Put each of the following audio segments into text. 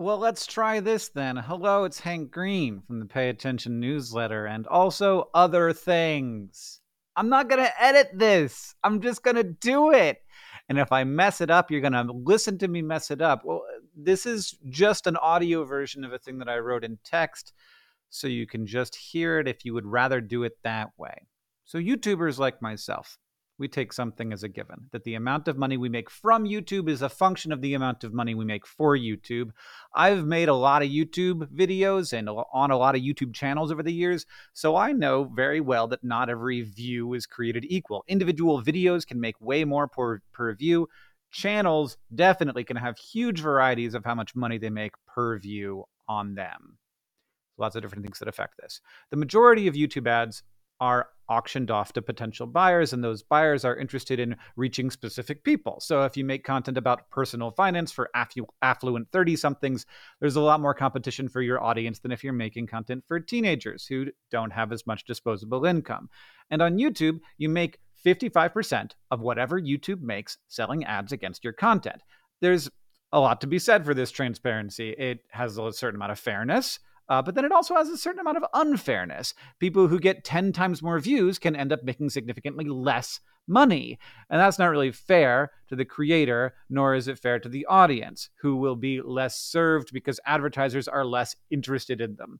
Well, let's try this then. Hello, it's Hank Green from the Pay Attention newsletter and also other things. I'm not going to edit this. I'm just going to do it. And if I mess it up, you're going to listen to me mess it up. Well, this is just an audio version of a thing that I wrote in text, so you can just hear it if you would rather do it that way. So, YouTubers like myself, we take something as a given that the amount of money we make from YouTube is a function of the amount of money we make for YouTube. I've made a lot of YouTube videos and on a lot of YouTube channels over the years, so I know very well that not every view is created equal. Individual videos can make way more per, per view. Channels definitely can have huge varieties of how much money they make per view on them. Lots of different things that affect this. The majority of YouTube ads are auctioned off to potential buyers, and those buyers are interested in reaching specific people. So, if you make content about personal finance for affluent 30 somethings, there's a lot more competition for your audience than if you're making content for teenagers who don't have as much disposable income. And on YouTube, you make 55% of whatever YouTube makes selling ads against your content. There's a lot to be said for this transparency. It has a certain amount of fairness. Uh, but then it also has a certain amount of unfairness. People who get 10 times more views can end up making significantly less money. And that's not really fair to the creator, nor is it fair to the audience, who will be less served because advertisers are less interested in them.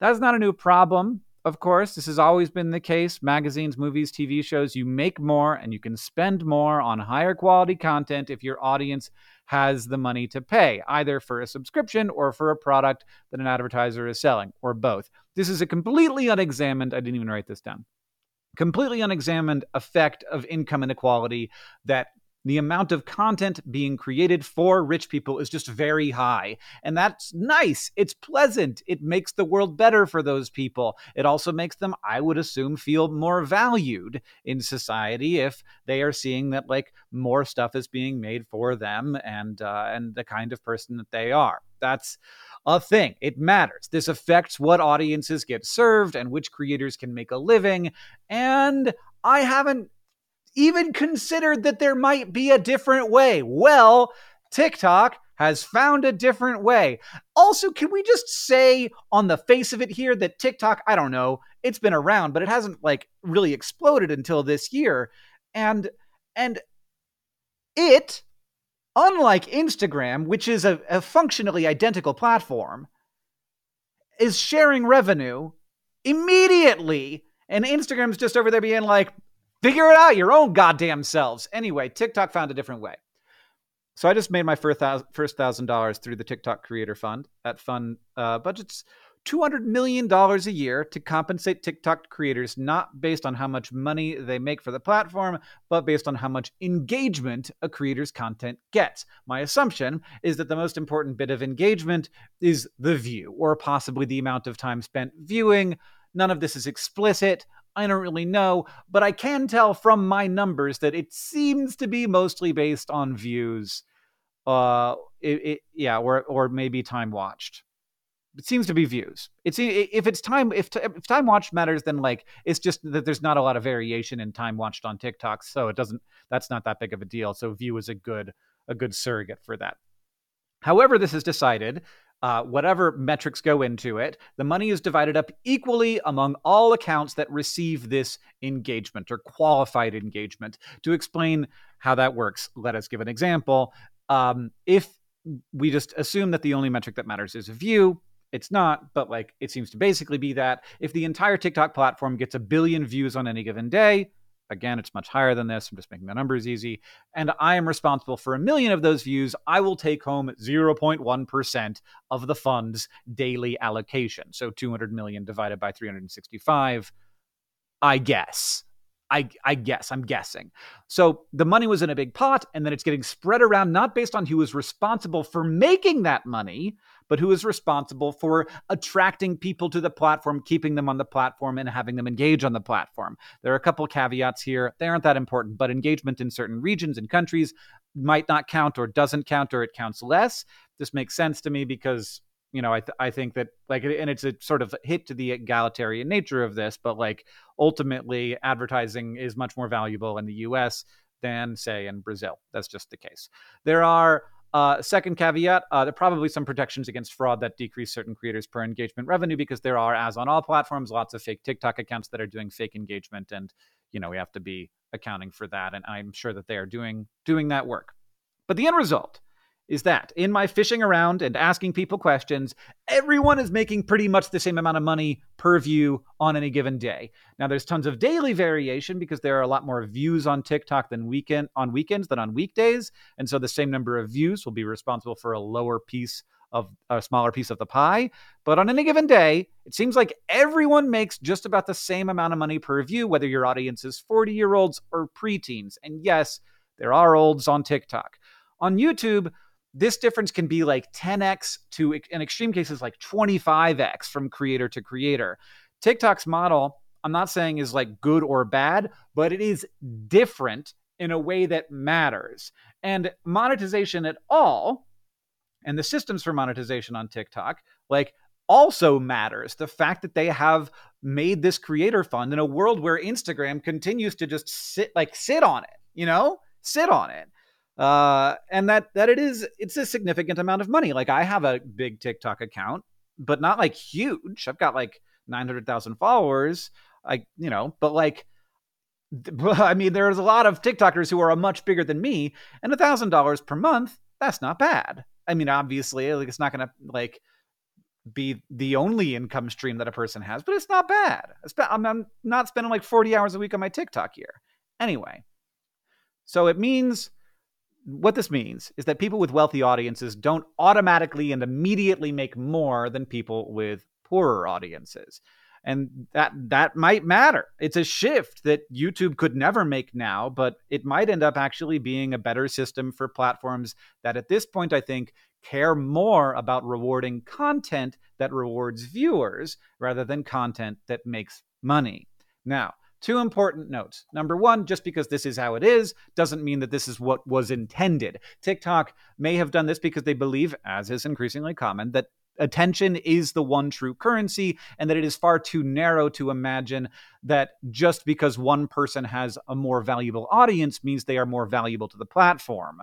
That's not a new problem. Of course, this has always been the case. Magazines, movies, TV shows, you make more and you can spend more on higher quality content if your audience has the money to pay, either for a subscription or for a product that an advertiser is selling, or both. This is a completely unexamined, I didn't even write this down, completely unexamined effect of income inequality that the amount of content being created for rich people is just very high. And that's nice. It's pleasant. It makes the world better for those people. It also makes them, I would assume, feel more valued in society if they are seeing that like more stuff is being made for them and uh, and the kind of person that they are. That's a thing. It matters. This affects what audiences get served and which creators can make a living. And I haven't even considered that there might be a different way. Well, TikTok has found a different way. Also, can we just say on the face of it here that TikTok, I don't know, it's been around, but it hasn't like really exploded until this year. And and it unlike Instagram, which is a, a functionally identical platform, is sharing revenue immediately. And Instagram's just over there being like, Figure it out your own goddamn selves. Anyway, TikTok found a different way. So I just made my first thousand dollars through the TikTok Creator Fund. That fund uh, budgets $200 million a year to compensate TikTok creators, not based on how much money they make for the platform, but based on how much engagement a creator's content gets. My assumption is that the most important bit of engagement is the view, or possibly the amount of time spent viewing. None of this is explicit. I don't really know, but I can tell from my numbers that it seems to be mostly based on views. Uh, it, it, yeah, or or maybe time watched. It seems to be views. It's if it's time if, if time watched matters, then like it's just that there's not a lot of variation in time watched on TikTok, so it doesn't. That's not that big of a deal. So view is a good a good surrogate for that. However, this is decided, uh, whatever metrics go into it, the money is divided up equally among all accounts that receive this engagement or qualified engagement. To explain how that works, let us give an example. Um, if we just assume that the only metric that matters is a view, it's not, but like it seems to basically be that if the entire TikTok platform gets a billion views on any given day, Again, it's much higher than this. I'm just making the numbers easy. And I am responsible for a million of those views. I will take home 0.1% of the fund's daily allocation. So 200 million divided by 365, I guess. I, I, guess, I'm guessing. So the money was in a big pot, and then it's getting spread around not based on who is responsible for making that money, but who is responsible for attracting people to the platform, keeping them on the platform, and having them engage on the platform. There are a couple caveats here. They aren't that important, but engagement in certain regions and countries might not count or doesn't count or it counts less. This makes sense to me because you know, I th- I think that like, and it's a sort of hit to the egalitarian nature of this, but like ultimately, advertising is much more valuable in the U.S. than say in Brazil. That's just the case. There are Uh, second caveat: uh, there are probably some protections against fraud that decrease certain creators per engagement revenue because there are, as on all platforms, lots of fake TikTok accounts that are doing fake engagement, and you know we have to be accounting for that. And I'm sure that they are doing doing that work. But the end result is that in my fishing around and asking people questions, everyone is making pretty much the same amount of money per view on any given day. Now there's tons of daily variation because there are a lot more views on TikTok than weekend on weekends than on weekdays, and so the same number of views will be responsible for a lower piece of a smaller piece of the pie. But on any given day, it seems like everyone makes just about the same amount of money per view, whether your audience is 40 year olds or preteens. And yes, there are olds on TikTok. On YouTube, this difference can be like 10x to in extreme cases like 25x from creator to creator. TikTok's model, I'm not saying is like good or bad, but it is different in a way that matters. And monetization at all and the systems for monetization on TikTok like also matters. The fact that they have made this creator fund in a world where Instagram continues to just sit like sit on it, you know? Sit on it uh, and that that it is it's a significant amount of money. Like I have a big TikTok account, but not like huge. I've got like nine hundred thousand followers. I you know, but like. I mean, there's a lot of TikTokers who are much bigger than me, and a thousand dollars per month, that's not bad. I mean, obviously, like it's not gonna like be the only income stream that a person has, but it's not bad. I'm not spending like 40 hours a week on my TikTok here. Anyway, so it means what this means is that people with wealthy audiences don't automatically and immediately make more than people with poorer audiences. And that that might matter. It's a shift that youtube could never make now but it might end up actually being a better system for platforms that at this point i think care more about rewarding content that rewards viewers rather than content that makes money. Now Two important notes. Number one, just because this is how it is doesn't mean that this is what was intended. TikTok may have done this because they believe, as is increasingly common, that attention is the one true currency and that it is far too narrow to imagine that just because one person has a more valuable audience means they are more valuable to the platform.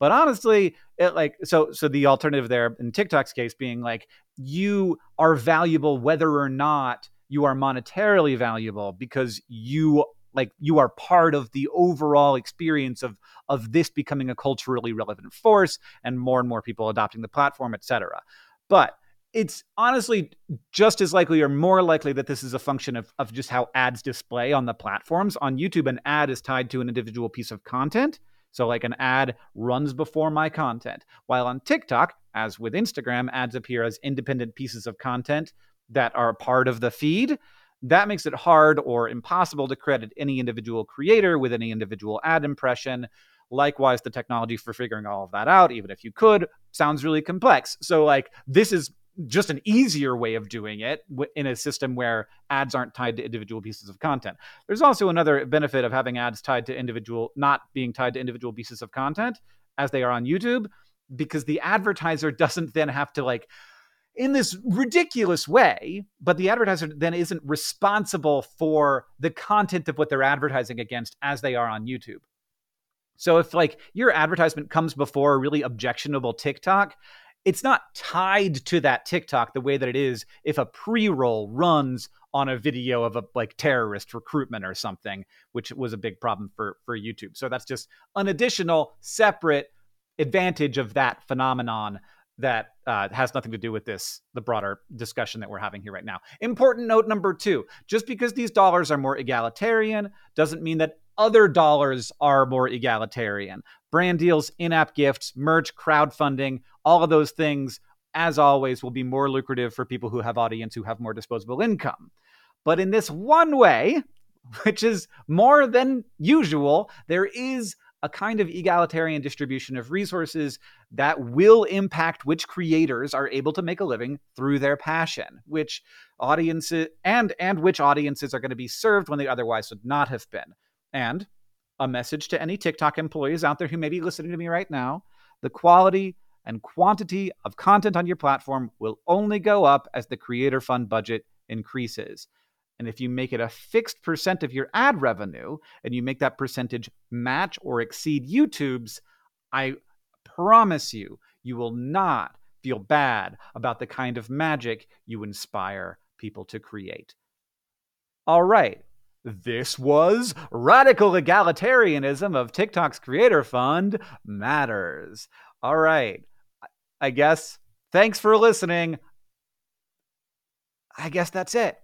But honestly, it like so so the alternative there in TikTok's case being like you are valuable whether or not you are monetarily valuable because you like you are part of the overall experience of of this becoming a culturally relevant force and more and more people adopting the platform etc but it's honestly just as likely or more likely that this is a function of, of just how ads display on the platforms. On youtube an ad is tied to an individual piece of content. So like an ad runs before my content. While on tiktok as with instagram ads appear as independent pieces of content that are part of the feed, that makes it hard or impossible to credit any individual creator with any individual ad impression. Likewise, the technology for figuring all of that out, even if you could, sounds really complex. So, like, this is just an easier way of doing it in a system where ads aren't tied to individual pieces of content. There's also another benefit of having ads tied to individual, not being tied to individual pieces of content as they are on YouTube, because the advertiser doesn't then have to like in this ridiculous way, but the advertiser then isn't responsible for the content of what they're advertising against as they are on YouTube. So if like your advertisement comes before a really objectionable TikTok, it's not tied to that TikTok the way that it is if a pre-roll runs on a video of a like terrorist recruitment or something, which was a big problem for for YouTube. So that's just an additional separate advantage of that phenomenon that uh, has nothing to do with this, the broader discussion that we're having here right now. Important note number two just because these dollars are more egalitarian doesn't mean that other dollars are more egalitarian. Brand deals, in app gifts, merch, crowdfunding, all of those things, as always, will be more lucrative for people who have audience who have more disposable income. But in this one way, which is more than usual, there is a kind of egalitarian distribution of resources that will impact which creators are able to make a living through their passion, which audiences and and which audiences are going to be served when they otherwise would not have been. And a message to any TikTok employees out there who may be listening to me right now, the quality and quantity of content on your platform will only go up as the creator fund budget increases. And if you make it a fixed percent of your ad revenue and you make that percentage match or exceed YouTube's, I promise you, you will not feel bad about the kind of magic you inspire people to create. All right. This was Radical Egalitarianism of TikTok's Creator Fund Matters. All right. I guess thanks for listening. I guess that's it.